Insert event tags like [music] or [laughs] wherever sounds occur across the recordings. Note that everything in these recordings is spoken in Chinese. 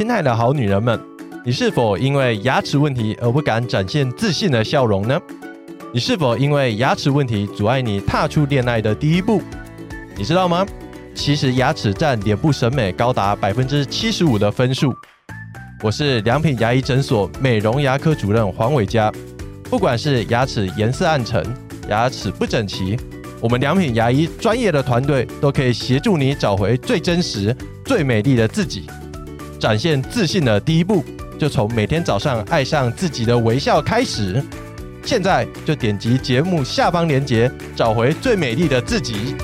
亲爱的好女人们，你是否因为牙齿问题而不敢展现自信的笑容呢？你是否因为牙齿问题阻碍你踏出恋爱的第一步？你知道吗？其实牙齿占脸部审美高达百分之七十五的分数。我是良品牙医诊所美容牙科主任黄伟嘉。不管是牙齿颜色暗沉、牙齿不整齐，我们良品牙医专业的团队都可以协助你找回最真实、最美丽的自己。展现自信的第一步，就从每天早上爱上自己的微笑开始。现在就点击节目下方链接，找回最美丽的自己。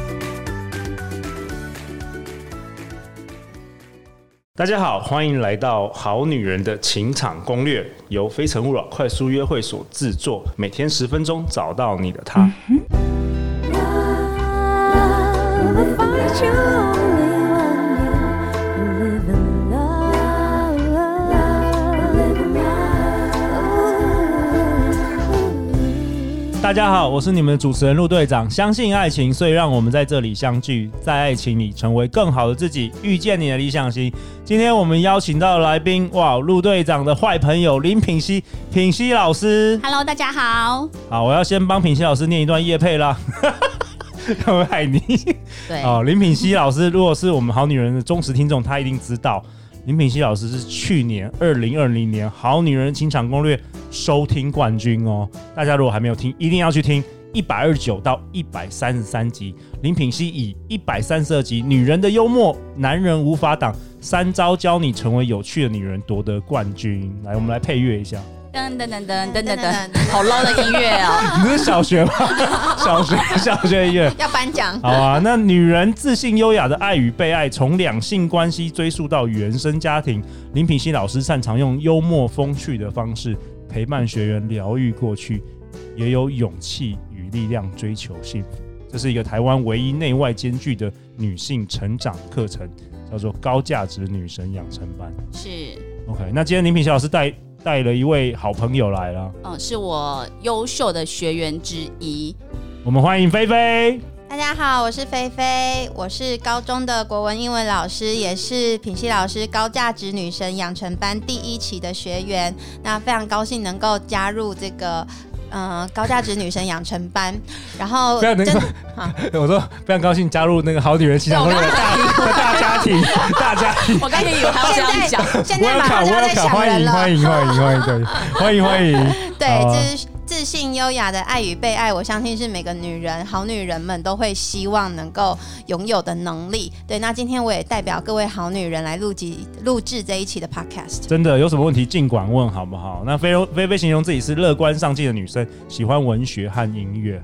大家好，欢迎来到《好女人的情场攻略》，由非诚勿扰快速约会所制作，每天十分钟，找到你的他。嗯大家好，我是你们的主持人陆队长。相信爱情，所以让我们在这里相聚，在爱情里成为更好的自己，遇见你的理想型。今天我们邀请到的来宾，哇，陆队长的坏朋友林品熙，品熙老师。Hello，大家好。好，我要先帮品熙老师念一段夜配啦。[laughs] 我爱你。对。哦，林品熙老师，如果是我们好女人的忠实听众，他一定知道。林品熙老师是去年二零二零年《好女人情场攻略》收听冠军哦。大家如果还没有听，一定要去听一百二十九到一百三十三集。林品熙以一百三十二集《女人的幽默，男人无法挡》三招教你成为有趣的女人夺得冠军。来，我们来配乐一下。噔噔噔噔噔噔噔，好 low 的音乐哦！[laughs] 你是小学吗？[laughs] 小学小学音乐要颁奖。好啊，那女人自信优雅的爱与被爱，从两性关系追溯到原生家庭，林品熙老师擅长用幽默风趣的方式陪伴学员疗愈过去，也有勇气与力量追求幸福。这是一个台湾唯一内外兼具的女性成长课程，叫做高价值女神养成班。是 OK，那今天林品熙老师带。带了一位好朋友来了，嗯，是我优秀的学员之一。我们欢迎菲菲。大家好，我是菲菲，我是高中的国文、英文老师，也是品熙老师高价值女神养成班第一期的学员。那非常高兴能够加入这个。嗯，高价值女神养成班，[laughs] 然后非常能够，我说非常高兴加入那个好女人情场攻略的大家庭，[laughs] 大家庭。我刚才以为还要这样讲，现在马上就要在想人了。欢迎欢迎欢迎欢迎，欢迎欢迎，对，[laughs] 就是。自信优雅的爱与被爱，我相信是每个女人、好女人们都会希望能够拥有的能力。对，那今天我也代表各位好女人来录集录制这一期的 Podcast。真的有什么问题尽管问，好不好？那菲菲菲形容自己是乐观上进的女生，喜欢文学和音乐。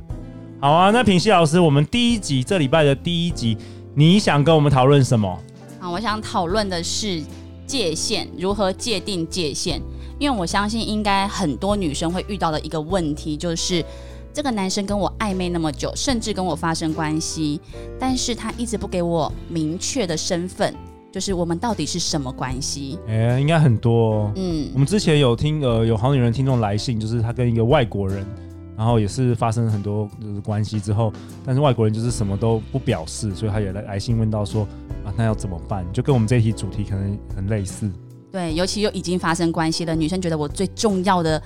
好啊，那品熙老师，我们第一集这礼拜的第一集，你想跟我们讨论什么？啊，我想讨论的是界限，如何界定界限。因为我相信，应该很多女生会遇到的一个问题，就是这个男生跟我暧昧那么久，甚至跟我发生关系，但是他一直不给我明确的身份，就是我们到底是什么关系？哎，应该很多哦。嗯，我们之前有听呃有好女人听众来信，就是他跟一个外国人，然后也是发生很多就是关系之后，但是外国人就是什么都不表示，所以他也来来信问到说啊，那要怎么办？就跟我们这一题主题可能很类似。对，尤其又已经发生关系了女生，觉得我最重要的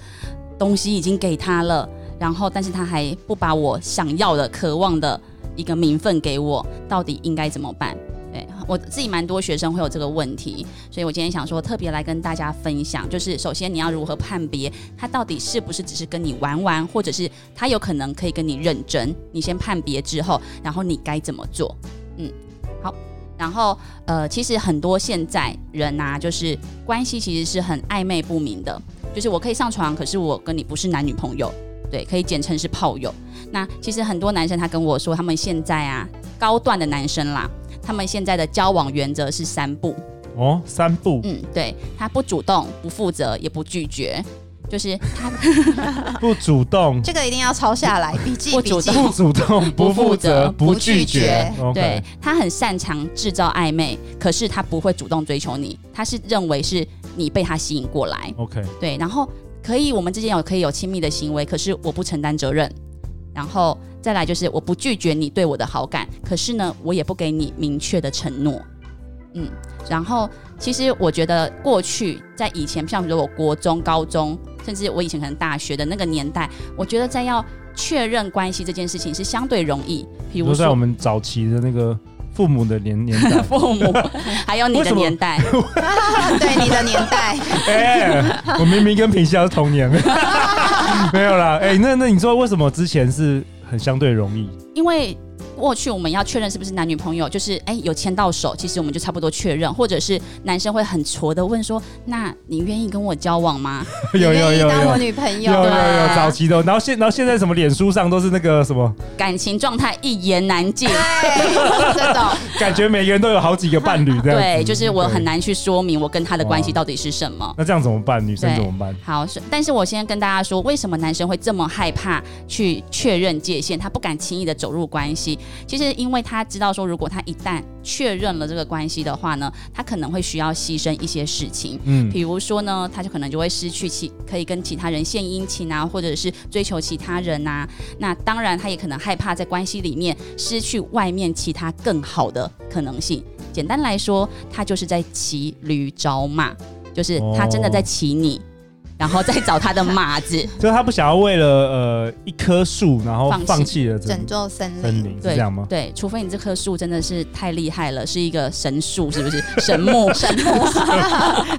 东西已经给他了，然后但是他还不把我想要的、渴望的一个名分给我，到底应该怎么办？对，我自己蛮多学生会有这个问题，所以我今天想说特别来跟大家分享，就是首先你要如何判别他到底是不是只是跟你玩玩，或者是他有可能可以跟你认真，你先判别之后，然后你该怎么做？嗯，好。然后，呃，其实很多现在人啊，就是关系其实是很暧昧不明的，就是我可以上床，可是我跟你不是男女朋友，对，可以简称是炮友。那其实很多男生他跟我说，他们现在啊，高段的男生啦，他们现在的交往原则是三不。哦，三不。嗯，对，他不主动，不负责，也不拒绝。就是他 [laughs] 不主动，这个一定要抄下来笔记。不主动，不主动，不负责，不拒绝。对，他很擅长制造暧昧，可是他不会主动追求你，他是认为是你被他吸引过来。OK，对，然后可以我们之间有可以有亲密的行为，可是我不承担责任。然后再来就是我不拒绝你对我的好感，可是呢，我也不给你明确的承诺。嗯，然后其实我觉得过去在以前，像比如我国中、高中，甚至我以前可能大学的那个年代，我觉得在要确认关系这件事情是相对容易。比如说在我们早期的那个父母的年 [laughs] 年代，父母还有 [laughs] 你的年代，[laughs] 对你的年代。哎、欸，我明明跟品希是同年，没有啦。哎、欸，那那你说为什么之前是很相对容易？因为。过去我们要确认是不是男女朋友，就是哎有牵到手，其实我们就差不多确认，或者是男生会很挫的问说：“那你愿意跟我交往吗？有 [laughs] 有有，有当我女朋友？”有有有早期的，然后现然后现在什么脸书上都是那个什么感情状态一言难尽，这种感觉每个人都有好几个伴侣这样。对，就是我很难去说明我跟他的关系到底是什么。那这样怎么办？女生怎么办？好，但是我先跟大家说，为什么男生会这么害怕去确认界限，他不敢轻易的走入关系。其实，因为他知道说，如果他一旦确认了这个关系的话呢，他可能会需要牺牲一些事情。嗯，比如说呢，他就可能就会失去其可以跟其他人献殷勤啊，或者是追求其他人啊。那当然，他也可能害怕在关系里面失去外面其他更好的可能性。简单来说，他就是在骑驴找马，就是他真的在骑你。哦然后再找他的 [laughs] 马子，就是他不想要为了呃一棵树，然后放弃了整座森林，森林，是这样吗？对，除非你这棵树真的是太厉害了，是一个神树，是不是？[laughs] 神木，[laughs] 神木，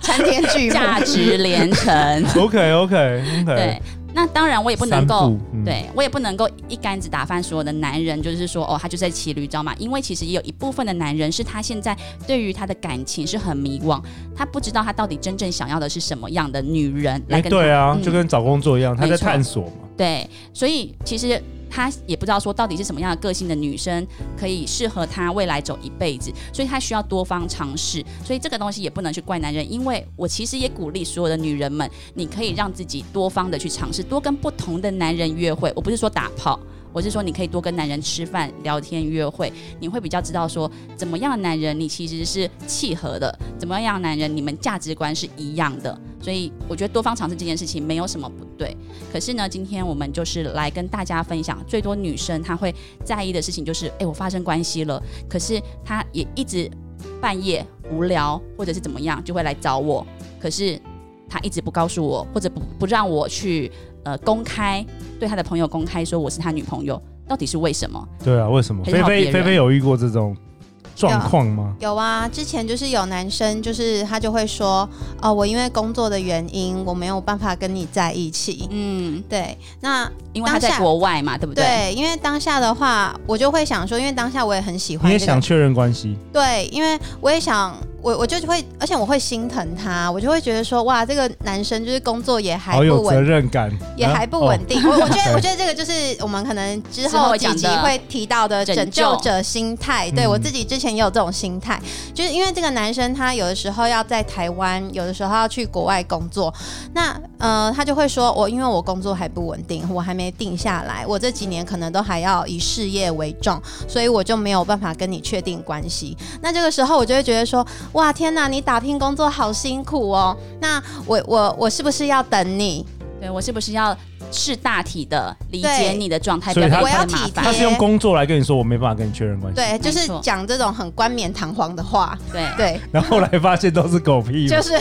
参天巨木，价值连城。OK OK OK。对。那当然，我也不能够，嗯、对我也不能够一竿子打翻所有的男人，就是说，哦，他就在骑驴找马，因为其实也有一部分的男人是他现在对于他的感情是很迷惘，他不知道他到底真正想要的是什么样的女人来跟他。对啊，嗯、就跟找工作一样，他在探索嘛。对，所以其实。他也不知道说到底是什么样的个性的女生可以适合他未来走一辈子，所以他需要多方尝试。所以这个东西也不能去怪男人，因为我其实也鼓励所有的女人们，你可以让自己多方的去尝试，多跟不同的男人约会。我不是说打炮。我是说，你可以多跟男人吃饭、聊天、约会，你会比较知道说怎么样的男人你其实是契合的，怎么样的男人你们价值观是一样的。所以我觉得多方尝试这件事情没有什么不对。可是呢，今天我们就是来跟大家分享，最多女生她会在意的事情就是，哎，我发生关系了，可是她也一直半夜无聊或者是怎么样就会来找我，可是她一直不告诉我，或者不不让我去。呃，公开对他的朋友公开说我是他女朋友，到底是为什么？对啊，为什么？菲菲菲菲有遇过这种状况吗有？有啊，之前就是有男生，就是他就会说，哦，我因为工作的原因，我没有办法跟你在一起。嗯，对。那因为他在国外嘛，对不对？对，因为当下的话，我就会想说，因为当下我也很喜欢、这个，你也想确认关系。对，因为我也想。我我就会，而且我会心疼他，我就会觉得说，哇，这个男生就是工作也还不稳，好有责任感，也还不稳定。我、啊、我觉得，我觉得这个就是我们可能之后几集会提到的拯救者心态。对，我自己之前也有这种心态，就是因为这个男生他有的时候要在台湾，有的时候要去国外工作，那呃，他就会说，我因为我工作还不稳定，我还没定下来，我这几年可能都还要以事业为重，所以我就没有办法跟你确定关系。那这个时候我就会觉得说。哇天哪，你打拼工作好辛苦哦。那我我我是不是要等你？对，我是不是要是大体的理解你的状态？对，我要体贴。他是用工作来跟你说，我没办法跟你确认关系。对，就是讲这种很冠冕堂皇的话。对对。然后后来发现都是狗屁。就是，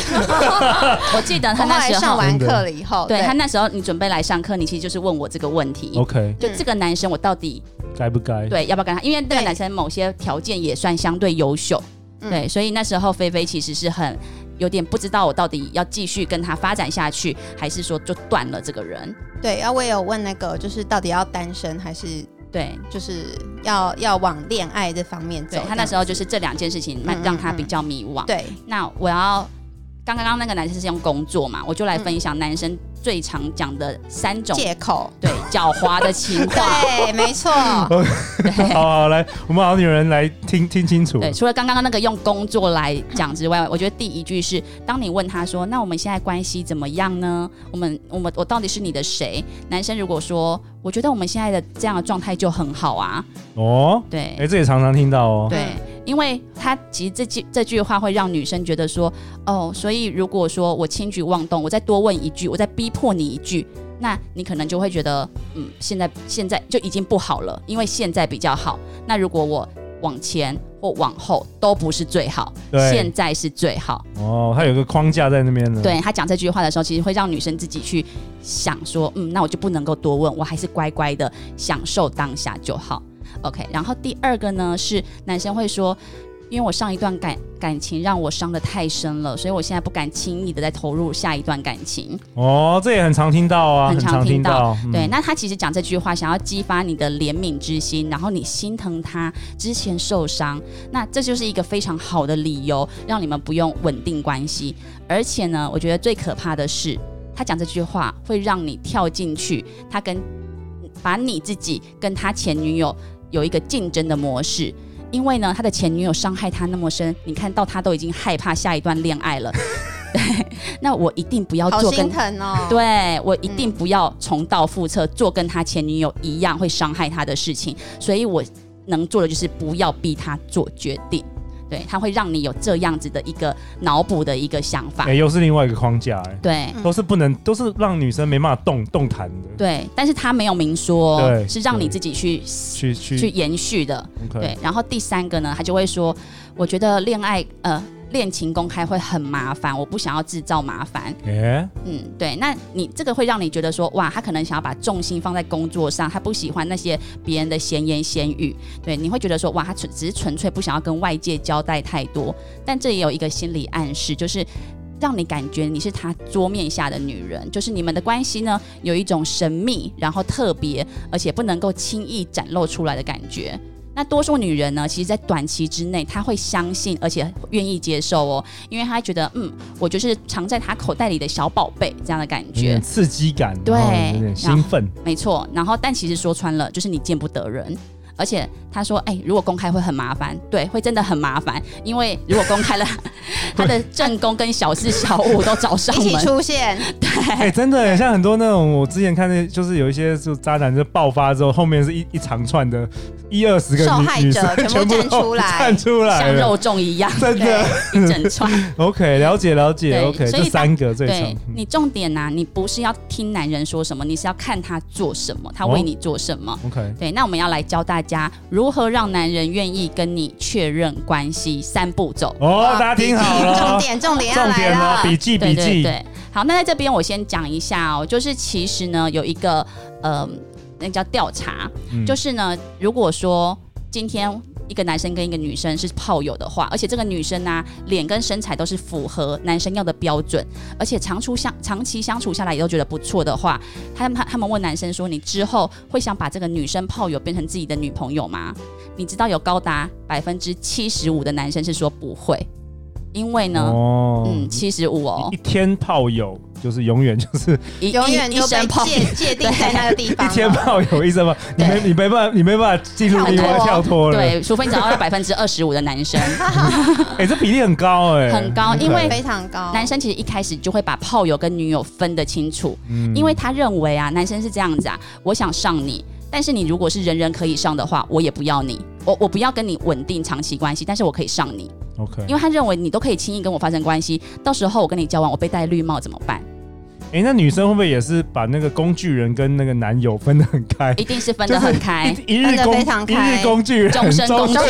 [laughs] 我记得他那时候上完课了以后，对他那时候你准备来上课，你其实就是问我这个问题。OK，就这个男生我到底该不该？对，要不要跟他？因为这个男生某些条件也算相对优秀。对，所以那时候菲菲其实是很有点不知道我到底要继续跟他发展下去，还是说就断了这个人。对，然后我也有问那个，就是到底要单身还是对，就是要要往恋爱这方面走。对，他那时候就是这两件事情让让他比较迷惘。对，那我要刚刚那个男生是用工作嘛，我就来分享男生。最常讲的三种借口，对，狡猾的情话，[laughs] 对，没错。好好来，我们好女人来听听清楚。对，除了刚刚那个用工作来讲之外，我觉得第一句是，当你问他说：“那我们现在关系怎么样呢？我们我们我到底是你的谁？”男生如果说：“我觉得我们现在的这样的状态就很好啊。”哦，对，哎，这也常常听到哦。对。因为他其实这句这句话会让女生觉得说，哦，所以如果说我轻举妄动，我再多问一句，我再逼迫你一句，那你可能就会觉得，嗯，现在现在就已经不好了，因为现在比较好。那如果我往前。或往后都不是最好，现在是最好。哦，他有个框架在那边呢。对，他讲这句话的时候，其实会让女生自己去想说，嗯，那我就不能够多问，我还是乖乖的享受当下就好。OK，然后第二个呢是男生会说。因为我上一段感感情让我伤的太深了，所以我现在不敢轻易的再投入下一段感情。哦，这也很常听到啊，很常听到。听到嗯、对，那他其实讲这句话，想要激发你的怜悯之心，然后你心疼他之前受伤，那这就是一个非常好的理由，让你们不用稳定关系。而且呢，我觉得最可怕的是，他讲这句话会让你跳进去，他跟把你自己跟他前女友有一个竞争的模式。因为呢，他的前女友伤害他那么深，你看到他都已经害怕下一段恋爱了。[laughs] 对，那我一定不要做跟，哦、对我一定不要重蹈覆辙，做跟他前女友一样会伤害他的事情。所以我能做的就是不要逼他做决定。对，他会让你有这样子的一个脑补的一个想法，哎、欸，又是另外一个框架、欸，哎，对，都是不能，都是让女生没办法动动弹的，对，但是他没有明说，是让你自己去去去去延续的，okay. 对，然后第三个呢，他就会说，我觉得恋爱，呃。恋情公开会很麻烦，我不想要制造麻烦。欸、嗯，对，那你这个会让你觉得说，哇，他可能想要把重心放在工作上，他不喜欢那些别人的闲言闲语。对，你会觉得说，哇，他纯只是纯粹不想要跟外界交代太多。但这也有一个心理暗示，就是让你感觉你是他桌面下的女人，就是你们的关系呢有一种神秘，然后特别，而且不能够轻易展露出来的感觉。那多数女人呢，其实，在短期之内，她会相信，而且愿意接受哦，因为她觉得，嗯，我就是藏在她口袋里的小宝贝这样的感觉，刺激感，对，有点兴奋，没错。然后，但其实说穿了，就是你见不得人。而且他说：“哎、欸，如果公开会很麻烦，对，会真的很麻烦。因为如果公开了，[laughs] 他的正宫跟小四小五都找上门出现。对，哎、欸，真的，像很多那种我之前看的，就是有一些就渣男就爆发之后，后面是一一长串的，一二十个受害者全部站出来，站出来，像肉粽一样，真的，一整串。[laughs] OK，了解了解。OK，所以这三个最长。对，你重点呐、啊，你不是要听男人说什么，你是要看他做什么，他为你做什么。哦、OK，对，那我们要来教大家如何。让男人愿意跟你确认关系三步走哦，大家听好了，重点重点要来了，笔记笔记。对，对，好，那在这边我先讲一下哦，就是其实呢有一个呃，那叫调查，嗯，就是呢，如果说今天。一个男生跟一个女生是炮友的话，而且这个女生呢、脸跟身材都是符合男生要的标准，而且长处相长期相处下来也都觉得不错的话，他们他们问男生说：“你之后会想把这个女生炮友变成自己的女朋友吗？”你知道有高达百分之七十五的男生是说不会，因为呢，哦、嗯，七十五哦，一天炮友。就是永远就是永远就被界界定在那个地方，[laughs] 一天炮友一生嘛，你没你没办法，你没办法进入另外跳脱了。对，除非你找到百分之二十五的男生。[laughs] 哎、欸，这比例很高哎、欸，很高，因为非常高。男生其实一开始就会把炮友跟女友分得清楚，嗯，因为他认为啊，男生是这样子啊，我想上你，但是你如果是人人可以上的话，我也不要你，我我不要跟你稳定长期关系，但是我可以上你。OK，因为他认为你都可以轻易跟我发生关系，到时候我跟你交往，我被戴绿帽怎么办？哎、欸，那女生会不会也是把那个工具人跟那个男友分得很开？一定是分得很开，就是、一,一日工非常开，一日工具人，终身工具人。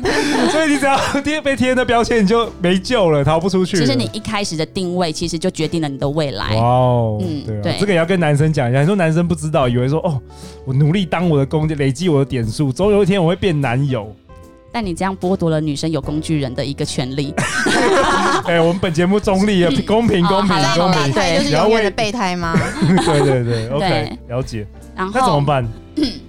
[laughs] 所以你只要贴被贴的标签，你就没救了，逃不出去。其实你一开始的定位，其实就决定了你的未来。哇哦，嗯，对，对，这个也要跟男生讲一下。很多男生不知道，以为说哦，我努力当我的工具，累积我的点数，总有一天我会变男友。但你这样剥夺了女生有工具人的一个权利。[laughs] 哎、欸，我们本节目中立啊，公平公平公平。对，就是永远的备胎吗？[laughs] 对对对，OK，了解。然后那怎么办？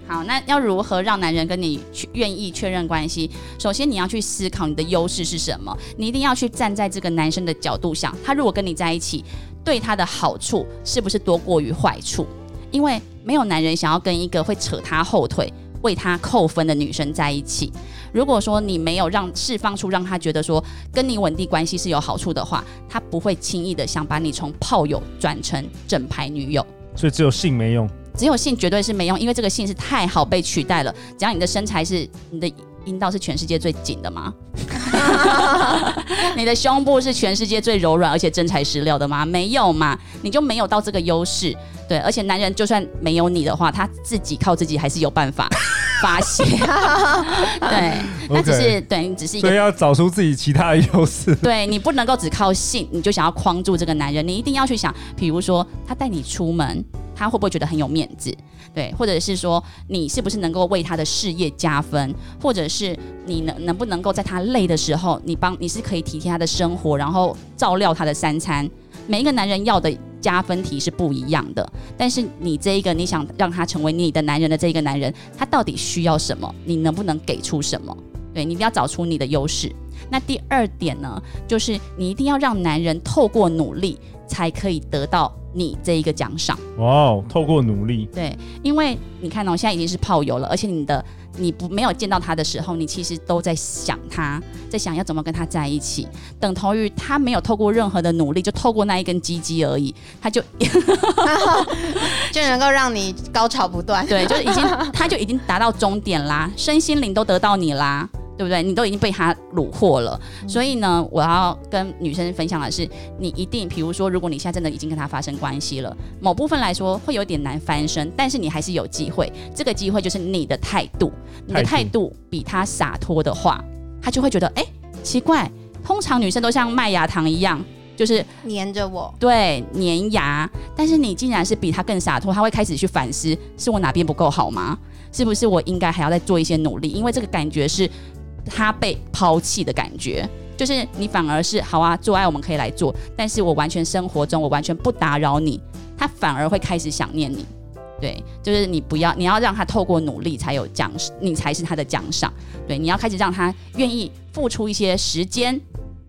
好，那要如何让男人跟你去愿意确认关系？首先你要去思考你的优势是什么，你一定要去站在这个男生的角度想，他如果跟你在一起，对他的好处是不是多过于坏处？因为没有男人想要跟一个会扯他后腿。为他扣分的女生在一起，如果说你没有让释放出让他觉得说跟你稳定关系是有好处的话，他不会轻易的想把你从炮友转成正牌女友。所以只有性没用，只有性绝对是没用，因为这个性是太好被取代了。只要你的身材是你的阴道是全世界最紧的吗？[laughs] 你的胸部是全世界最柔软而且真材实料的吗？没有嘛，你就没有到这个优势。对，而且男人就算没有你的话，他自己靠自己还是有办法 [laughs] 发泄。[laughs] 对，那只是.对你只是一个，所以要找出自己其他的优势。对，你不能够只靠性，你就想要框住这个男人，你一定要去想，比如说他带你出门，他会不会觉得很有面子？对，或者是说你是不是能够为他的事业加分，或者是你能能不能够在他累的时候，你帮你是可以体贴他的生活，然后照料他的三餐。每一个男人要的加分题是不一样的，但是你这一个你想让他成为你的男人的这一个男人，他到底需要什么？你能不能给出什么？对，你一定要找出你的优势。那第二点呢，就是你一定要让男人透过努力才可以得到你这一个奖赏。哇哦，透过努力。对，因为你看哦，现在已经是炮友了，而且你的。你不没有见到他的时候，你其实都在想他，在想要怎么跟他在一起，等同于他没有透过任何的努力，就透过那一根鸡鸡而已，他就 [laughs] [laughs] 就能够让你高潮不断。对，就已经他就已经达到终点啦，身心灵都得到你啦。对不对？你都已经被他虏获了，嗯、所以呢，我要跟女生分享的是，你一定，比如说，如果你现在真的已经跟他发生关系了，某部分来说会有点难翻身，但是你还是有机会。这个机会就是你的态度，你的态度比他洒脱的话，他就会觉得，哎，奇怪，通常女生都像麦芽糖一样，就是黏着我，对，黏牙。但是你竟然是比他更洒脱，他会开始去反思，是我哪边不够好吗？是不是我应该还要再做一些努力？因为这个感觉是。他被抛弃的感觉，就是你反而是好啊，做爱我们可以来做，但是我完全生活中我完全不打扰你，他反而会开始想念你，对，就是你不要，你要让他透过努力才有奖，你才是他的奖赏，对，你要开始让他愿意付出一些时间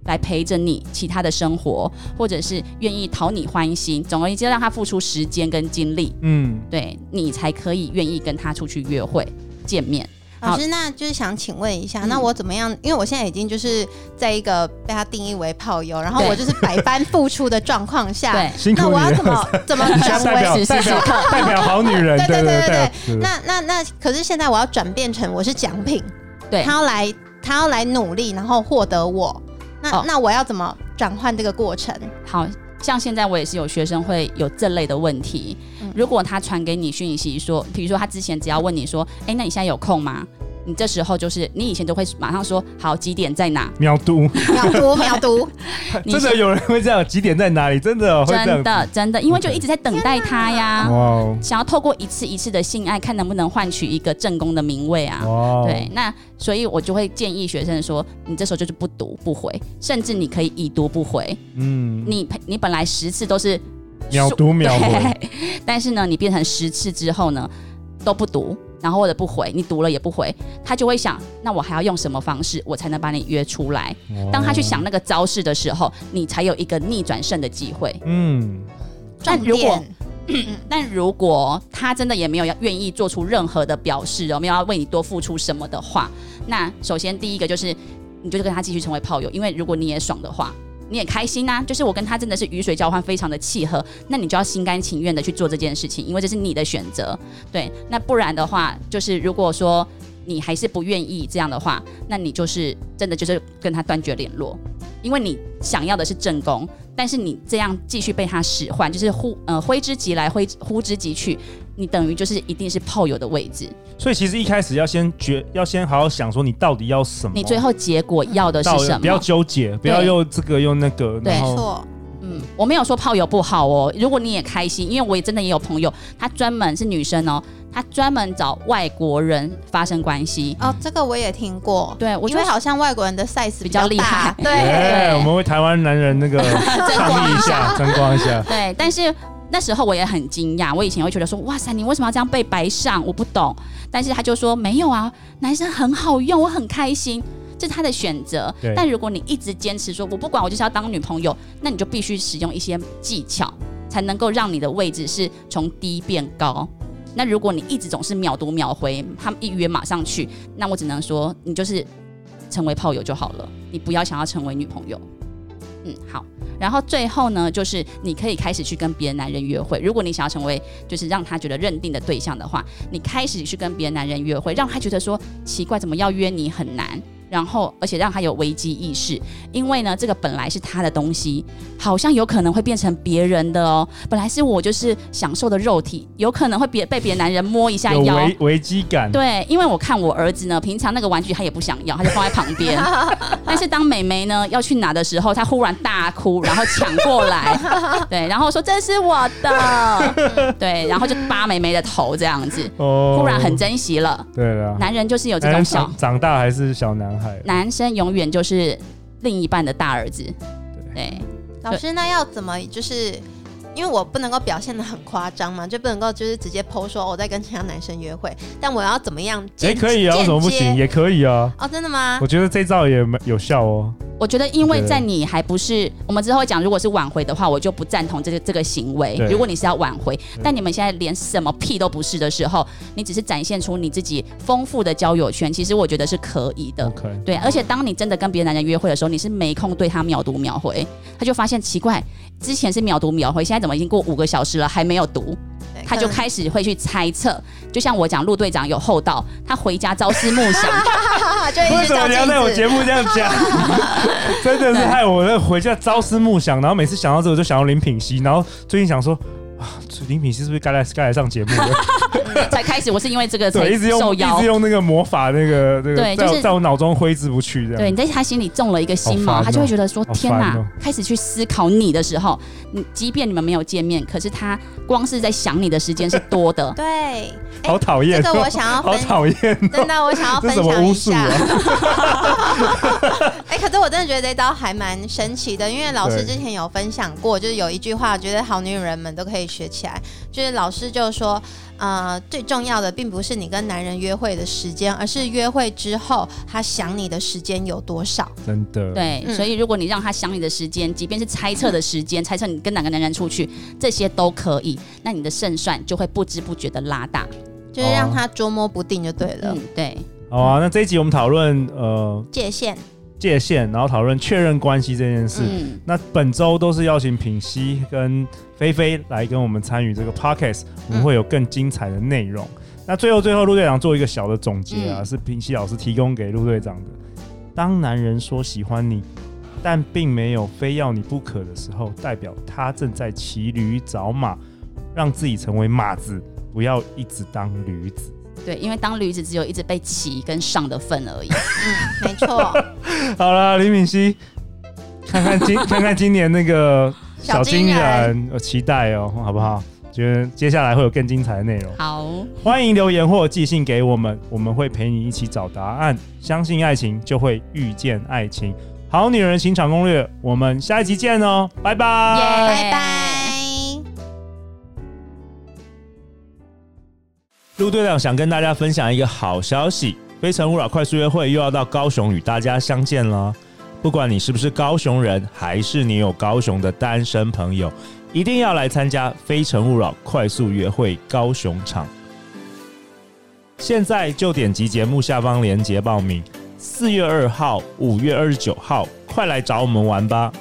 来陪着你其他的生活，或者是愿意讨你欢心，总而言之，让他付出时间跟精力，嗯，对你才可以愿意跟他出去约会见面。老师，那就是想请问一下，嗯、那我怎么样？因为我现在已经就是在一个被他定义为炮友，然后我就是百般付出的状况下，对 [laughs] 那我要怎么怎么成为代表 [laughs] 代表好女人？对对对对对。那那那，可是现在我要转变成我是奖品，对，他要来他要来努力，然后获得我。那、哦、那我要怎么转换这个过程？好像现在我也是有学生会有这类的问题。如果他传给你讯息说，比如说他之前只要问你说，哎，那你现在有空吗？你这时候就是你以前都会马上说好，几点在哪？秒读秒读 [laughs] 秒读，[laughs] 真的有人会这样？几点在哪里？真的会这样？真的真的，因为就一直在等待他呀，哇！想要透过一次一次的性爱，看能不能换取一个正宫的名位啊？哇！对，那所以我就会建议学生说，你这时候就是不读不回，甚至你可以已读不回。嗯，你你本来十次都是秒读秒回，但是呢，你变成十次之后呢，都不读。然后或者不回，你读了也不回，他就会想，那我还要用什么方式，我才能把你约出来？哦、当他去想那个招式的时候，你才有一个逆转胜的机会。嗯，但如果，[clears throat] 但如果他真的也没有要愿意做出任何的表示，有没有要为你多付出什么的话，那首先第一个就是，你就跟他继续成为炮友，因为如果你也爽的话。你也开心呐、就是我跟他真的是鱼水交换，非常的契合，那你就要心甘情愿的去做这件事情，因为这是你的选择。对，那不然的话，就是如果说你还是不愿意这样的话，那你就是真的就是跟他断绝联络，因为你想要的是正宫，但是你这样继续被他使唤，就是呼呃挥之即来挥呼之即去。你等于就是一定是炮友的位置，所以其实一开始要先决，要先好好想说你到底要什么，你最后结果要的是什么？不要纠结，不要用这个用那个。没错。嗯，我没有说炮友不好哦，如果你也开心，因为我也真的也有朋友，他专门是女生哦，他专门找外国人发生关系。哦，这个我也听过。对，我觉得好像外国人的 size 比较厉害。对，[laughs] 对，我们为台湾男人那个 [laughs] 倡议一下，争光一下。对，但是。那时候我也很惊讶，我以前会觉得说，哇塞，你为什么要这样被白上？我不懂。但是他就说没有啊，男生很好用，我很开心，这是他的选择。但如果你一直坚持说我不管，我就是要当女朋友，那你就必须使用一些技巧，才能够让你的位置是从低变高。那如果你一直总是秒读秒回，他们一约马上去，那我只能说你就是成为炮友就好了，你不要想要成为女朋友。嗯，好。然后最后呢，就是你可以开始去跟别的男人约会。如果你想要成为就是让他觉得认定的对象的话，你开始去跟别的男人约会，让他觉得说奇怪，怎么要约你很难？然后而且让他有危机意识，因为呢，这个本来是他的东西，好像有可能会变成别人的哦。本来是我就是享受的肉体，有可能会别被别的男人摸一下腰，危危机感。对，因为我看我儿子呢，平常那个玩具他也不想要，他就放在旁边。[laughs] 但是当美眉呢要去拿的时候，他忽然大哭，然后抢过来，[laughs] 对，然后说这是我的，[laughs] 对，然后就扒美眉的头这样子，哦，忽然很珍惜了。对了，男人就是有这种小长大还是小男孩，男生永远就是另一半的大儿子。对，对老师，那要怎么就是？因为我不能够表现的很夸张嘛，就不能够就是直接 po 说我在跟其他男生约会，但我要怎么样？也可以啊，为什么不行？也可以啊。哦，真的吗？我觉得这招也有效哦。我觉得，因为在你还不是，我们之后讲，如果是挽回的话，我就不赞同这个这个行为。如果你是要挽回，但你们现在连什么屁都不是的时候，你只是展现出你自己丰富的交友圈，其实我觉得是可以的。Okay. 对，而且当你真的跟别的男人约会的时候，你是没空对他秒读秒回，他就发现奇怪，之前是秒读秒回，现在怎么已经过五个小时了还没有读？他就开始会去猜测，就像我讲陆队长有厚道，他回家朝思暮想。[laughs] 为什么你要在我节目这样讲？[laughs] 真的是害我那回家朝思暮想，然后每次想到这个就想到林品熙，然后最近想说。啊，林品熙是不是该来该来上节目了？[laughs] 才开始，我是因为这个才对，一直用一直用那个魔法那个那个，对，就是在我脑中挥之不去这样。对，你在他心里种了一个心锚，他就会觉得说：天哪！开始去思考你的时候，你即便你们没有见面，可是他光是在想你的时间是多的。[laughs] 对，[laughs] 好讨厌。这个我想要，好讨厌。真的，我想要分享一下。哎，可是我真的觉得这招还蛮神奇的，因为老师之前有分享过，就是有一句话，觉得好女人们都可以。学起来，就是老师就说，呃，最重要的并不是你跟男人约会的时间，而是约会之后他想你的时间有多少。真的，对，嗯、所以如果你让他想你的时间，即便是猜测的时间，猜测你跟哪个男人出去，这些都可以，那你的胜算就会不知不觉的拉大，就是让他捉摸不定就对了。嗯，对。好啊，那这一集我们讨论呃界限。界限，然后讨论确认关系这件事。嗯、那本周都是邀请品熙跟菲菲来跟我们参与这个 podcast，我们会有更精彩的内容。嗯、那最后最后，陆队长做一个小的总结啊，嗯、是品熙老师提供给陆队长的。当男人说喜欢你，但并没有非要你不可的时候，代表他正在骑驴找马，让自己成为马子，不要一直当驴子。对，因为当驴子只有一直被骑跟上的份而已。[laughs] 嗯，没错。[laughs] 好了，李敏熙，看看今看看今年那个 [laughs] 小金人，我期待哦，好不好？觉得接下来会有更精彩的内容。好，欢迎留言或寄信给我们，我们会陪你一起找答案。相信爱情，就会遇见爱情。好女人情场攻略，我们下一集见哦，拜拜，拜拜。陆队长想跟大家分享一个好消息，《非诚勿扰》快速约会又要到高雄与大家相见了。不管你是不是高雄人，还是你有高雄的单身朋友，一定要来参加《非诚勿扰》快速约会高雄场。现在就点击节目下方链接报名。四月二号、五月二十九号，快来找我们玩吧！